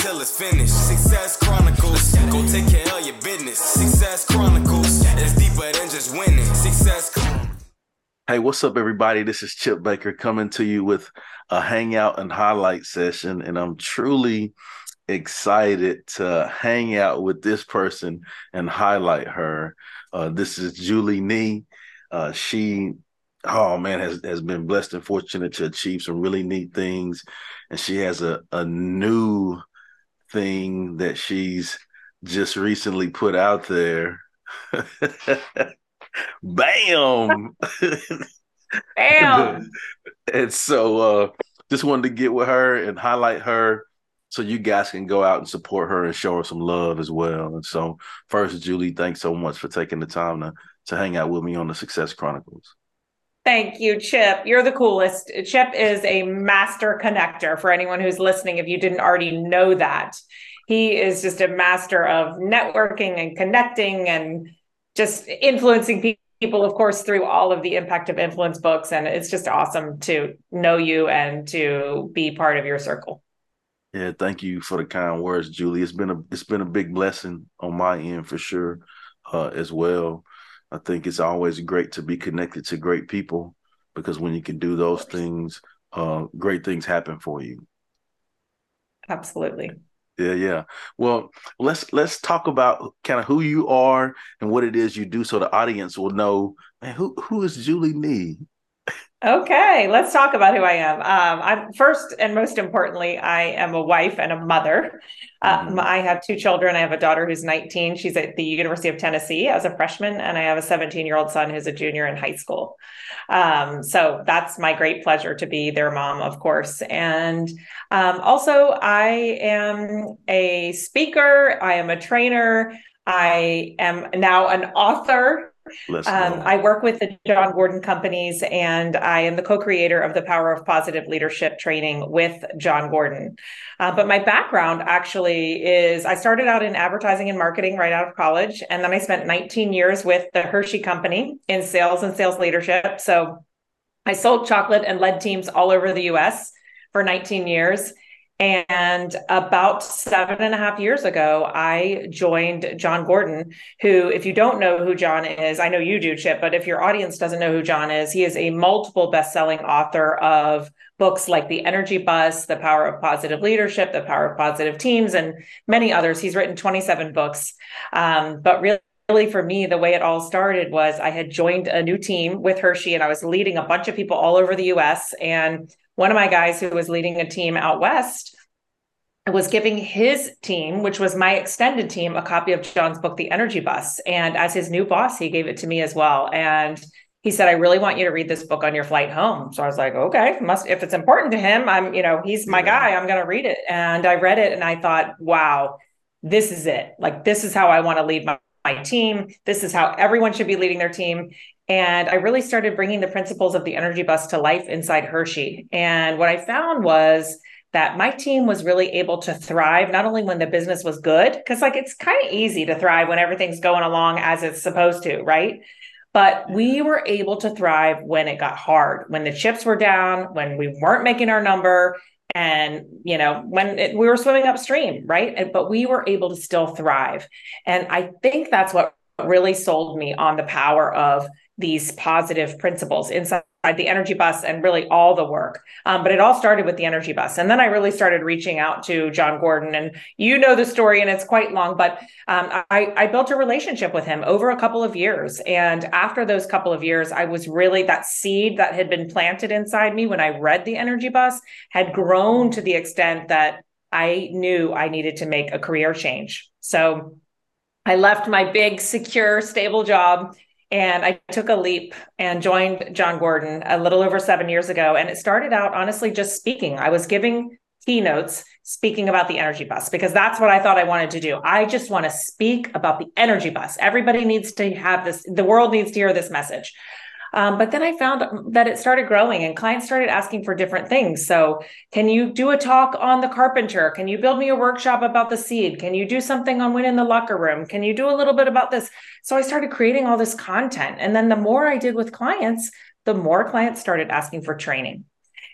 It's finished. Success Chronicles. Go take care of your business. Success Chronicles. It's deeper than just winning. Success Hey, what's up, everybody? This is Chip Baker coming to you with a hangout and highlight session, and I'm truly excited to hang out with this person and highlight her. Uh, this is Julie Nee. Uh, she, oh man, has has been blessed and fortunate to achieve some really neat things, and she has a a new thing that she's just recently put out there. Bam! Bam! and so uh just wanted to get with her and highlight her so you guys can go out and support her and show her some love as well. And so first, Julie, thanks so much for taking the time to to hang out with me on the Success Chronicles. Thank you, Chip. You're the coolest. Chip is a master connector for anyone who's listening, if you didn't already know that. He is just a master of networking and connecting and just influencing people of course, through all of the impact of influence books. And it's just awesome to know you and to be part of your circle. Yeah, thank you for the kind words, Julie. It's been a it's been a big blessing on my end for sure, uh, as well. I think it's always great to be connected to great people because when you can do those things, uh, great things happen for you. Absolutely. Yeah, yeah. Well, let's let's talk about kind of who you are and what it is you do, so the audience will know. Man, who who is Julie Nee? Okay, let's talk about who I am. Um, I'm first and most importantly, I am a wife and a mother. Um, mm-hmm. I have two children. I have a daughter who's 19. She's at the University of Tennessee as a freshman, and I have a 17 year old son who's a junior in high school. Um, so that's my great pleasure to be their mom, of course. And um, also, I am a speaker. I am a trainer. I am now an author. Um, I work with the Jon Gordon companies, and I am the co creator of the Power of Positive Leadership training with Jon Gordon. Uh, but my background actually is I started out in advertising and marketing right out of college. And then I spent 19 years with the Hershey Company in sales and sales leadership. So I sold chocolate and led teams all over the US for 19 years. And about seven and a half years ago, I joined Jon Gordon, who, if you don't know who Jon is, I know you do, Chip, but if your audience doesn't know who Jon is, he is a multiple best-selling author of books like The Energy Bus, The Power of Positive Leadership, The Power of Positive Teams, and many others. He's written 27 books. Um, but really, really for me the way it all started was i had joined a new team with hershey and i was leading a bunch of people all over the us and one of my guys who was leading a team out west was giving his team, which was my extended team, a copy of Jon's book, The Energy Bus. And as his new boss, he gave it to me as well. And he said, I really want you to read this book on your flight home. So I was like, okay, must if it's important to him, I'm, you know, he's my guy. I'm gonna read it. And I read it and I thought, wow, this is it. Like this is how I want to lead my, my team. This is how everyone should be leading their team. And I really started bringing the principles of the energy bus to life inside Hershey. And what I found was that my team was really able to thrive not only when the business was good, because like it's kind of easy to thrive when everything's going along as it's supposed to, right? But we mm-hmm. were able to thrive when it got hard, when the chips were down, when we weren't making our number, and you know when it, we were swimming upstream right and, but we were able to still thrive and i think that's what really sold me on the power of these positive principles inside the energy bus and really all the work. Um, but it all started with the energy bus. And then I really started reaching out to jon Gordon. And you know the story, and it's quite long, but um, I, I built a relationship with him over a couple of years. And after those couple of years, I was really that seed that had been planted inside me when I read the energy bus had grown to the extent that I knew I needed to make a career change. So I left my big, secure, stable job and I took a leap and joined Jon Gordon a little over seven years ago. And it started out honestly just speaking. I was giving keynotes speaking about the energy bus because that's what I thought I wanted to do. I just want to speak about the energy bus. Everybody needs to have this, the world needs to hear this message. Um, but then I found that it started growing and clients started asking for different things. So, can you do a talk on the carpenter? Can you build me a workshop about the seed? Can you do something on winning the locker room? Can you do a little bit about this? So, I started creating all this content. And then the more I did with clients, the more clients started asking for training.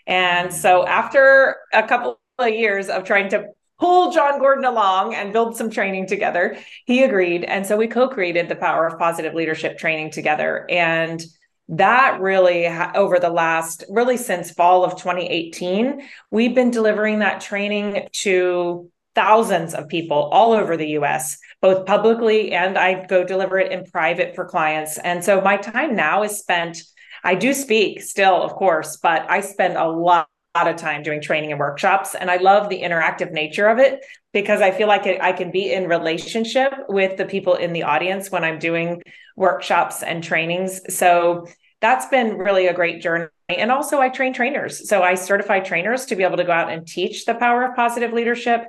And so, after a couple of years of trying to pull Jon Gordon along and build some training together, he agreed. And so, we co created the Power of Positive Leadership training together. And that really over the last really since fall of 2018 we've been delivering that training to thousands of people all over the US both publicly and I go deliver it in private for clients. And so my time now is spent I do speak still of course but I spend a lot of time doing training and workshops and i love the interactive nature of it because i feel like i can be in relationship with the people in the audience when i'm doing workshops and trainings. So that's been really a great journey. And also i train trainers. So i certify trainers to be able to go out and teach the power of positive leadership.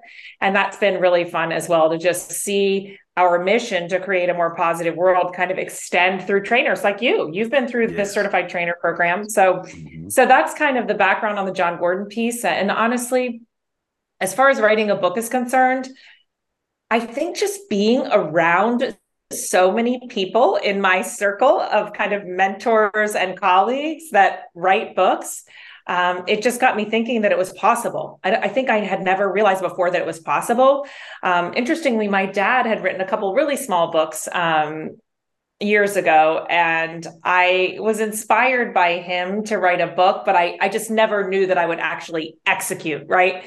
And that's been really fun as well to just see our mission to create a more positive world kind of extend through trainers like you. You've been through yes. the certified trainer program. So mm-hmm. so that's kind of the background on the Jon gordon piece. And honestly as far as writing a book is concerned i think just being around so many people in my circle of kind of mentors and colleagues that write books um, it just got me thinking that it was possible. I, I, think I had never realized before that it was possible. Um, interestingly, my dad had written a couple really small books um, years ago, and I was inspired by him to write a book, but I, I just never knew that I would actually execute. Right?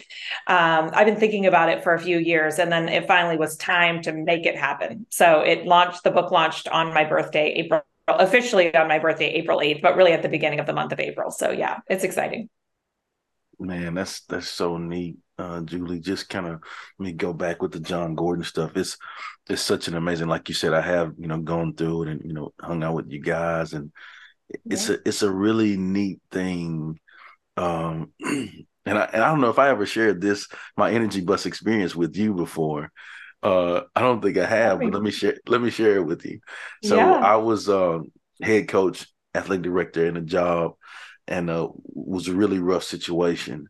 Um, I've been thinking about it for a few years, and then it finally was time to make it happen. So it launched. The book launched on my birthday, April officially on my birthday, April 8th, but really at the beginning of the month of April. So yeah, it's exciting. Man, that's that's so neat, uh, Julie. Just kind of let me go back with the Jon Gordon stuff. It's it's such an amazing, like you said, I have you know gone through it and you know hung out with you guys, and it's yeah. a it's a really neat thing. Um, and I and I don't know if I ever shared this my energy bus experience with you before, uh, I don't think I have, but let me share. Let me share it with you. So yeah. I was um, head coach, athletic director in a job, and uh, was a really rough situation.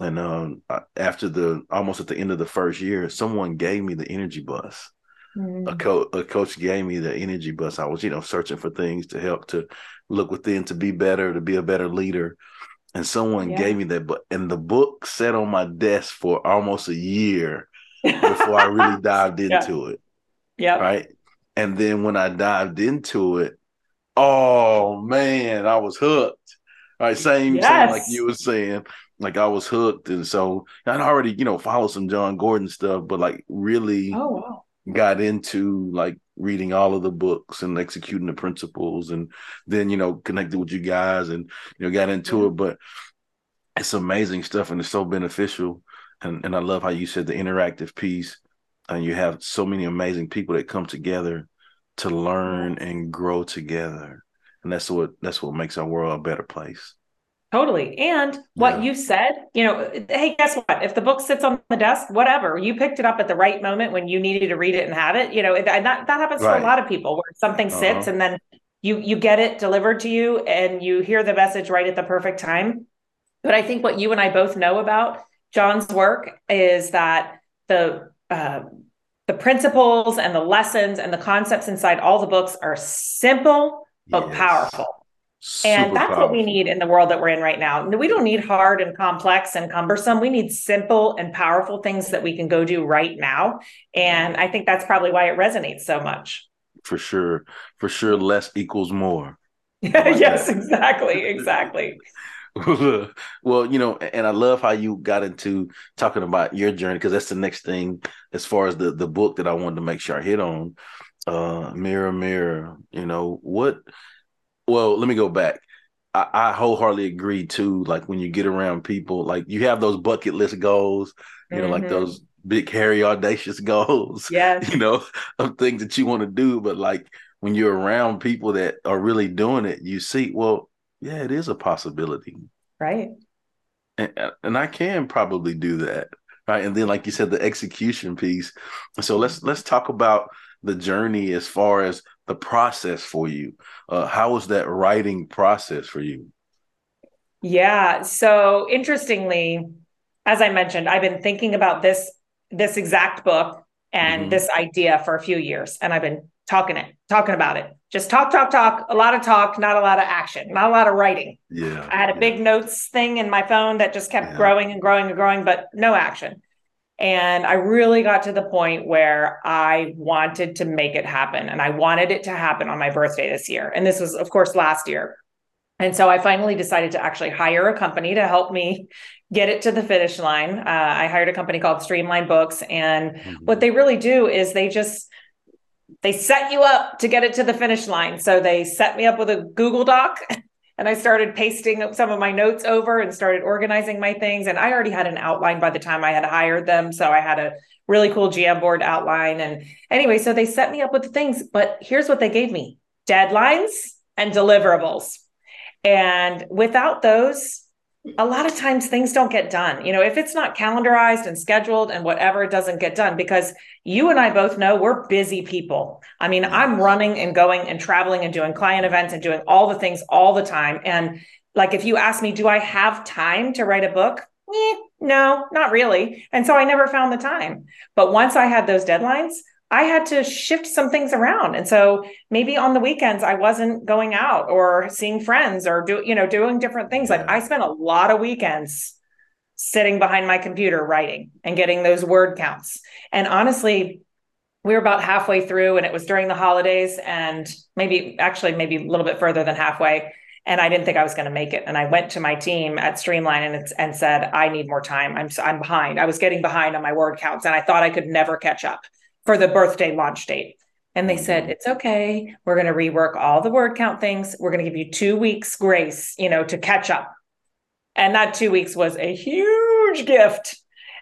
And um, after the almost at the end of the first year, someone gave me the energy bus. Mm. A, co- a coach gave me the energy bus. I was, you know, searching for things to help to look within, to be better, to be a better leader. And someone yeah. gave me that book, and the book sat on my desk for almost a year before I really dived into yeah. it. Yeah. Right. And then when I dived into it, oh man, I was hooked. All right, same, yes. same like you were saying. Like I was hooked. And so I'd already, you know, followed some Jon Gordon stuff, but like really oh, wow. got into like reading all of the books and executing the principles and then, you know, connected with you guys and you know, got into yeah. it. But it's amazing stuff and it's so beneficial and, and I love how you said the interactive piece, and you have so many amazing people that come together to learn and grow together, and that's what that's what makes our world a better place. Totally. And what yeah. you said, you know, hey, guess what? If the book sits on the desk, whatever, you picked it up at the right moment when you needed to read it and have it, you know, and that, that happens right. to a lot of people where something uh-huh. sits and then you you get it delivered to you and you hear the message right at the perfect time. But I think what you and I both know about Jon's work is that the uh, the principles and the lessons and the concepts inside all the books are simple but yes. powerful. Super and that's powerful. what we need in the world that we're in right now. We don't need hard and complex and cumbersome. We need simple and powerful things that we can go do right now. And I think that's probably why it resonates so much. For sure. For sure, less equals more. yes, exactly. Exactly. well, you know, and I love how you got into talking about your journey because that's the next thing as far as the the book that I wanted to make sure I hit on. Uh, mirror, mirror. You know what? Well, let me go back. I, I wholeheartedly agree too. Like when you get around people, like you have those bucket list goals. You know, mm-hmm. like those big, hairy, audacious goals. Yeah. You know, of things that you want to do, but like when you're around people that are really doing it, you see, well, yeah, it is a possibility. Right. and, and I can probably do that, right? And then, like you said, the execution piece. So let's let's talk about the journey as far as the process for you. Uh, how was that writing process for you? Yeah. So interestingly, as I mentioned, I've been thinking about this this exact book and mm-hmm. this idea for a few years, and I've been talking it, talking about it. Just talk, talk, talk. A lot of talk, not a lot of action, not a lot of writing. Yeah. I had a yeah. big notes thing in my phone that just kept Yeah. growing and growing and growing, but no action. And I really got to the point where I wanted to make it happen. And I wanted it to happen on my birthday this year. And this was, of course, last year. And so I finally decided to actually hire a company to help me get it to the finish line. Uh, I hired a company called Streamline Books. And Mhm. what they really do is they just they set you up to get it to the finish line. So they set me up with a Google Doc and I started pasting some of my notes over and started organizing my things. And I already had an outline by the time I had hired them. So I had a really cool Jamboard outline. And anyway, so they set me up with the things. But here's what they gave me deadlines and deliverables. And without those, a lot of times things don't get done. You know, if it's not calendarized and scheduled and whatever, it doesn't get done because you and I both know we're busy people. I mean, I'm running and going and traveling and doing client events and doing all the things all the time. And like, if you ask me, do I have time to write a book? Eh, no, not really. And so I never found the time. But once I had those deadlines, I had to shift some things around. And so maybe on the weekends I wasn't going out or seeing friends or do you know doing different things. Like I spent a lot of weekends sitting behind my computer writing and getting those word counts. And honestly, we were about halfway through and it was during the holidays and maybe actually maybe a little bit further than halfway and I didn't think I was going to make it and I went to my team at Streamline and it's, and said I need more time. I'm I'm behind. I was getting behind on my word counts and I thought I could never catch up for the birthday launch date. And they mm-hmm. said, it's okay. We're going to rework all the word count things. We're going to give you two weeks grace, you know, to catch up. And that two weeks was a huge gift.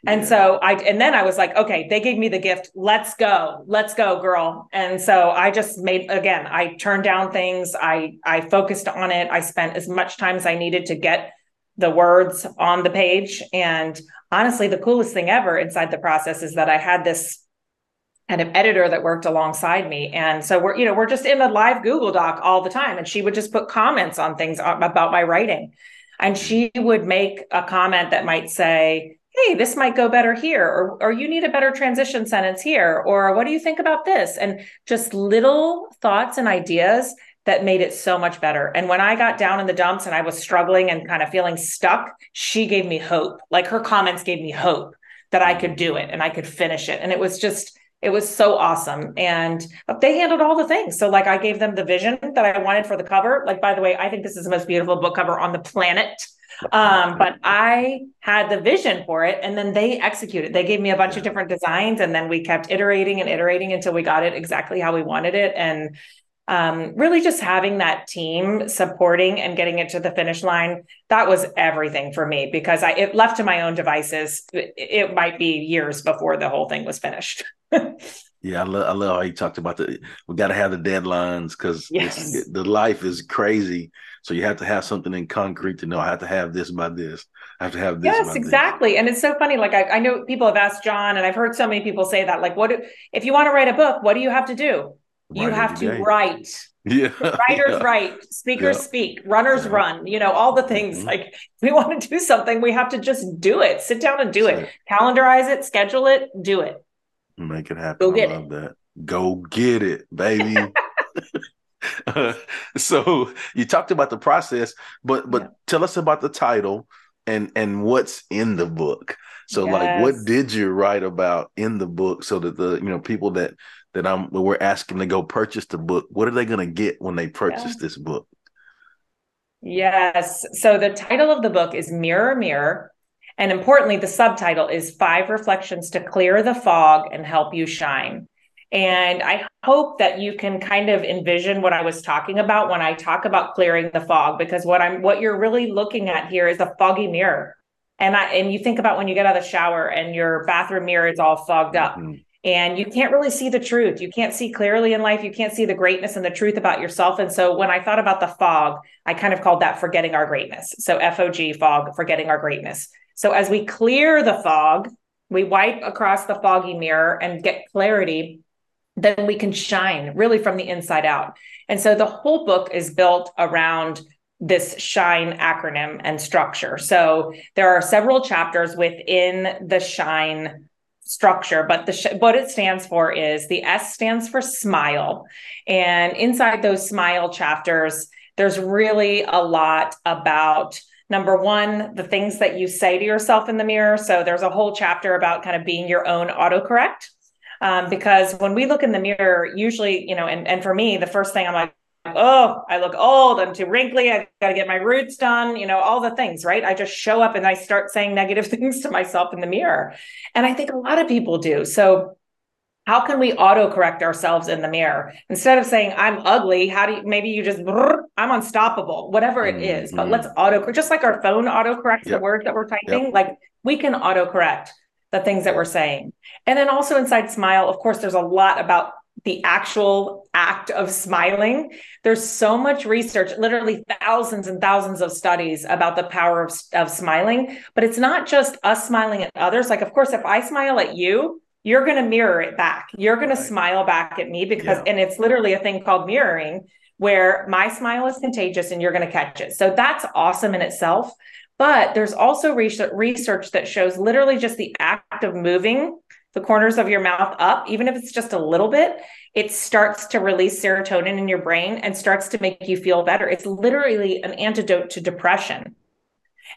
And Yeah. so I, and then I was like, okay, they gave me the gift. Let's go. Let's go, girl. And so I just made, again, I turned down things. I, I focused on it. I spent as much time as I needed to get the words on the page. And honestly, the coolest thing ever inside the process is that I had this kind of editor that worked alongside me. And so we're, you know, we're just in a live Google Doc all the time. And she would just put comments on things uh, about my writing. And she would make a comment that might say, Hey, this might go better here, or, or you need a better transition sentence here, or what do you think about this? And just little thoughts and ideas that made it so much better. And when I got down in the dumps and I was struggling and kind of feeling stuck, she gave me hope. Like her comments gave me hope that I could do it and I could finish it. And it was just, it was so awesome. And they handled all the things. So, like, I gave them the vision that I wanted for the cover. Like, by the way, I think this is the most beautiful book cover on the planet. Um, but I had the vision for it and then they executed. They gave me a bunch of different designs and then we kept iterating and iterating until we got it exactly how we wanted it. And um, really just having that team supporting and getting it to the finish line that was everything for me because i it left to my own devices it, it might be years before the whole thing was finished Yeah, I love I love how you talked about the we got to have the deadlines because Yes. it, the life is crazy. So you have to have something in concrete to know I have to have this by this. I have to have this. yes this. exactly and it's so funny like I, I know people have asked jon and i've heard so many people say that like what do, if you want to write a book what do you have to do you have to day. write Yeah, writers yeah. write speakers Yeah. speak runners Yeah. run you know all the things Mhm. like if we want to do something we have to just do it sit down and do That's it calendarize it schedule it do it Make it happen. Go I get love that. Go get it, baby. Uh, so you talked about the process, but but tell us about the title and and what's in the book. So like what did you write about in the book so that the you know people that that I'm we're asking to go purchase the book, what are they gonna get when they purchase this book? Yes. So the title of the book is Mirror, Mirror. And importantly, the subtitle is Five Reflections to Clear the Fog and Help You Shine. And I hope that you can kind of envision what I was talking about when I talk about clearing the fog, because what I'm what you're really looking at here is a foggy mirror. And I and you think about when you get out of the shower and your bathroom mirror is all fogged up. Mhm. And you can't really see the truth. You can't see clearly in life. You can't see the greatness and the truth about yourself. And so when I thought about the fog, I kind of called that forgetting our greatness. So F O G, fog, forgetting our greatness. So as we clear the fog, we wipe across the foggy mirror and get clarity, then we can shine really from the inside out. And so the whole book is built around this shine acronym and structure. So there are several chapters within the shine structure, but the sh- what it stands for is the S stands for smile. And inside those smile chapters, there's really a lot about number one, the things that you say to yourself in the mirror. So there's a whole chapter about kind of being your own autocorrect. Um, because when we look in the mirror, usually, you know, and, and for me, the first thing I'm like, oh, I look old, I'm too wrinkly, I got to get my roots done, you know, all the things, right? I just show up and I start saying negative things to myself in the mirror. And I think a lot of people do. So, how can we auto-correct ourselves in the mirror instead of saying i'm ugly how do you maybe you just i'm unstoppable whatever it is mm-hmm. but let's auto just like our phone auto-corrects yep. the words that we're typing yep. like we can auto-correct the things that we're saying and then also inside smile of course there's a lot about the actual act of smiling. There's so much research, literally thousands and thousands of studies about the power of, of smiling. But it's not just us smiling at others. Like, of course, if I smile at you, you're going to mirror it back. You're going right. to smile back at me because, yeah. and it's literally a thing called mirroring where my smile is contagious and you're going to catch it. So that's awesome in itself. But there's also research that shows literally just the act of moving the corners of your mouth up, even if it's just a little bit, it starts to release serotonin in your brain and starts to make you feel better. It's literally an antidote to depression.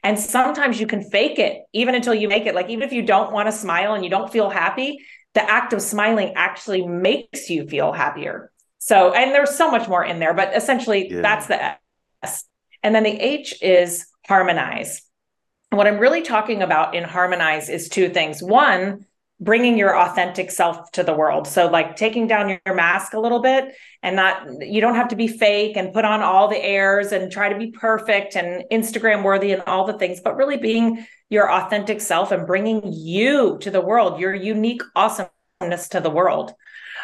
And sometimes you can fake it even until you make it. Like, even if you don't want to smile and you don't feel happy, the act of smiling actually makes you feel happier. So, and there's so much more in there, but essentially yeah. that's the S. And then the H is harmonize. And what I'm really talking about in harmonize is two things. One, bringing your authentic self to the world. So like taking down your, mask a little bit and not you don't have to be fake and put on all the airs and try to be perfect and Instagram worthy and all the things, but really being your authentic self and bringing you to the world, your unique awesomeness to the world.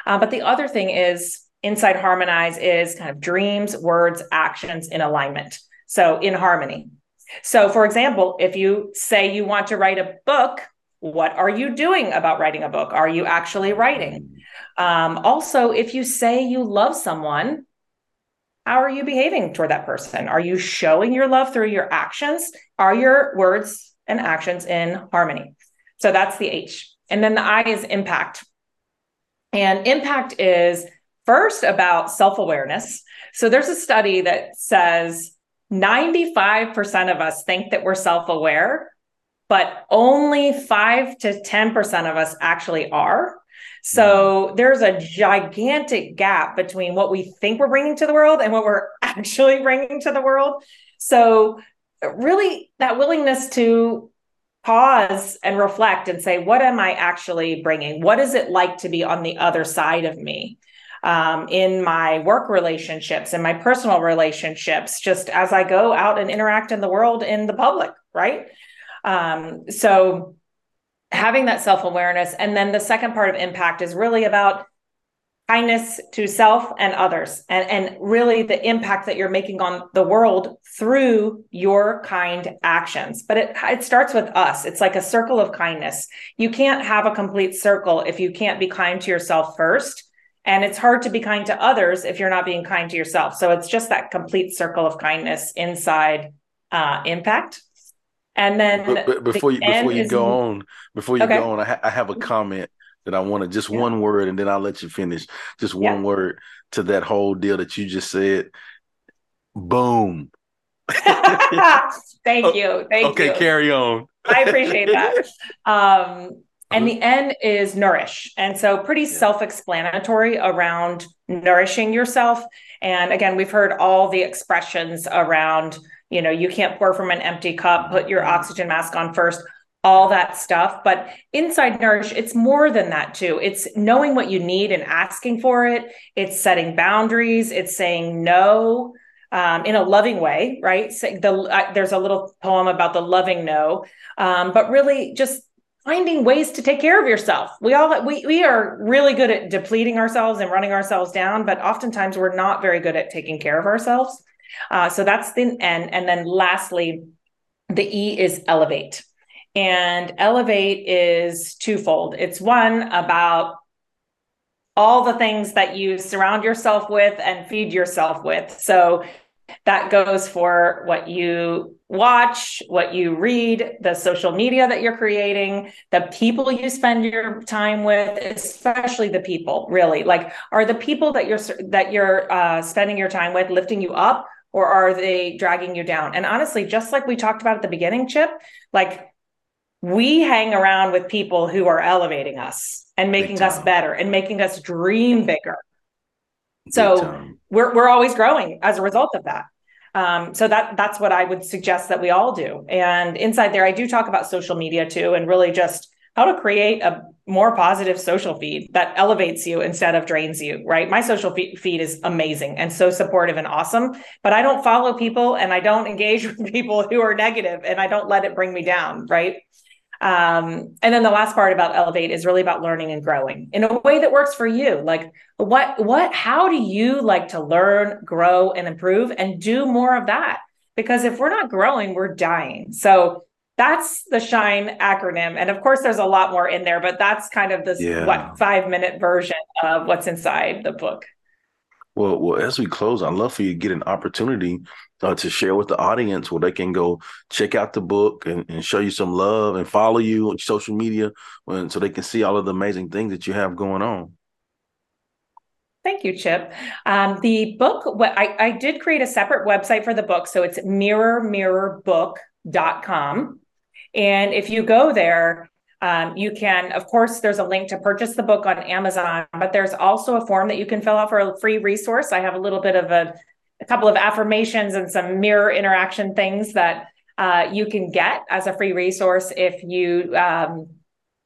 Uh, but the other thing is inside harmonize is kind of dreams, words, actions in alignment. So in harmony. So for example, if you say you want to write a book, what are you doing about writing a book? Are you actually writing? Um, also, if you say you love someone, how are you behaving toward that person? Are you showing your love through your actions? Are your words and actions in harmony? So that's the H. And then the I is impact. And impact is first about self awareness. So there's a study that says 95% of us think that we're self aware, but only 5 to 10% of us actually are. So there's a gigantic gap between what we think we're bringing to the world and what we're actually bringing to the world. So, really, that willingness to pause and reflect and say, what am I actually bringing? What is it like to be on the other side of me? Um, in my work relationships and my personal relationships, just as I go out and interact in the world in the public, right? Um, so having that self awareness. And then the second part of impact is really about kindness to self and others and, and really the impact that you're making on the world through your kind actions. But it, it starts with us. It's like a circle of kindness. You can't have a complete circle if you can't be kind to yourself first and it's hard to be kind to others if you're not being kind to yourself. So it's just that complete circle of kindness inside uh, impact and then but, but before you before you go on, before you okay. go on, I, ha- I, have a comment that I want to just yeah. one word, and then I'll let you finish. Just one yeah. word to that whole deal that you just said. Boom. Thank you. Thank okay, you. Okay, carry on. I appreciate that. Um, and the N is nourish. And so pretty yeah. self-explanatory around nourishing yourself. And again, we've heard all the expressions around you know you can't pour from an empty cup put your oxygen mask on first all that stuff. But inside nourish it's more than that too. It's knowing what you need and asking for it. It's setting boundaries. It's saying no um, in a loving way right? So the, uh, there's a little poem about the loving no um, but really just finding ways to take care of yourself. We all we we are really good at depleting ourselves and running ourselves down, but oftentimes we're not very good at taking care of ourselves. Uh, so that's the N. And then lastly, the E is elevate. And elevate is twofold. It's one about all the things that you surround yourself with and feed yourself with. So that goes for what you watch, what you read, the social media that you're creating, the people you spend your time with, especially the people. Really, like, are the people that you're that you're uh, spending your time with lifting you up, or are they dragging you down? And honestly, just like we talked about at the beginning, Chip, like we hang around with people who are elevating us and making us better and making us dream bigger. So we're we're always growing as a result of that. Um, so that that's what I would suggest that we all do. And inside there, I do talk about social media too, and really just how to create a more positive social feed that elevates you instead of drains you. Right? My social feed is amazing and so supportive and awesome, but I don't follow people and I don't engage with people who are negative, and I don't let it bring me down. Right? Um, and then the last part about elevate is really about learning and growing in a way that works for you. Like what, what, how do you like to learn, grow, and improve and do more of that? Because if we're not growing, we're dying. So that's the shine acronym and of course there's a lot more in there but that's kind of this yeah. what five minute version of what's inside the book well, well, as we close, I'd love for you to get an opportunity uh, to share with the audience where they can go check out the book and, and show you some love and follow you on social media when, so they can see all of the amazing things that you have going on. Thank you, Chip. Um, the book, I, I did create a separate website for the book. So it's mirror mirrormirrorbook.com. And if you go there, um, you can, of course, there's a link to purchase the book on Amazon, but there's also a form that you can fill out for a free resource. I have a little bit of a, a couple of affirmations and some mirror interaction things that uh, you can get as a free resource if you um,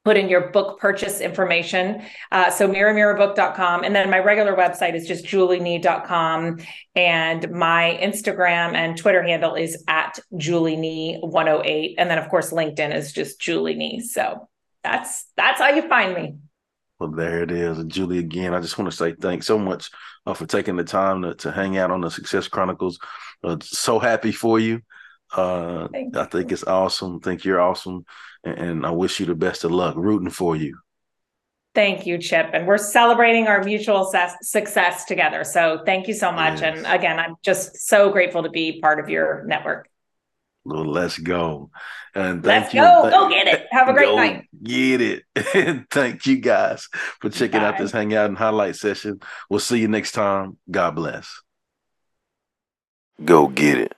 put in your book purchase information. Uh, so mirrormirrorbook.com. And then my regular website is just julienee.com. And my Instagram and Twitter handle is at julienee108. And then of course, LinkedIn is just Julie Nee. So that's, that's how you find me. Well, there it is. And Julie, again, I just want to say thanks so much uh, for taking the time to, to hang out on the Success Chronicles. Uh, so happy for you. Uh, I think it's awesome. I think you're awesome and I wish you the best of luck. Rooting for you. Thank you, Chip. And we're celebrating our mutual success together. So thank you so much. Yes. And again, I'm just so grateful to be part of your network. Well, let's go. And thank let's you. go. Go get it. Have a great night. Get it. And thank you guys for checking Bye. out this hangout and highlight session. We'll see you next time. God bless. Go get it.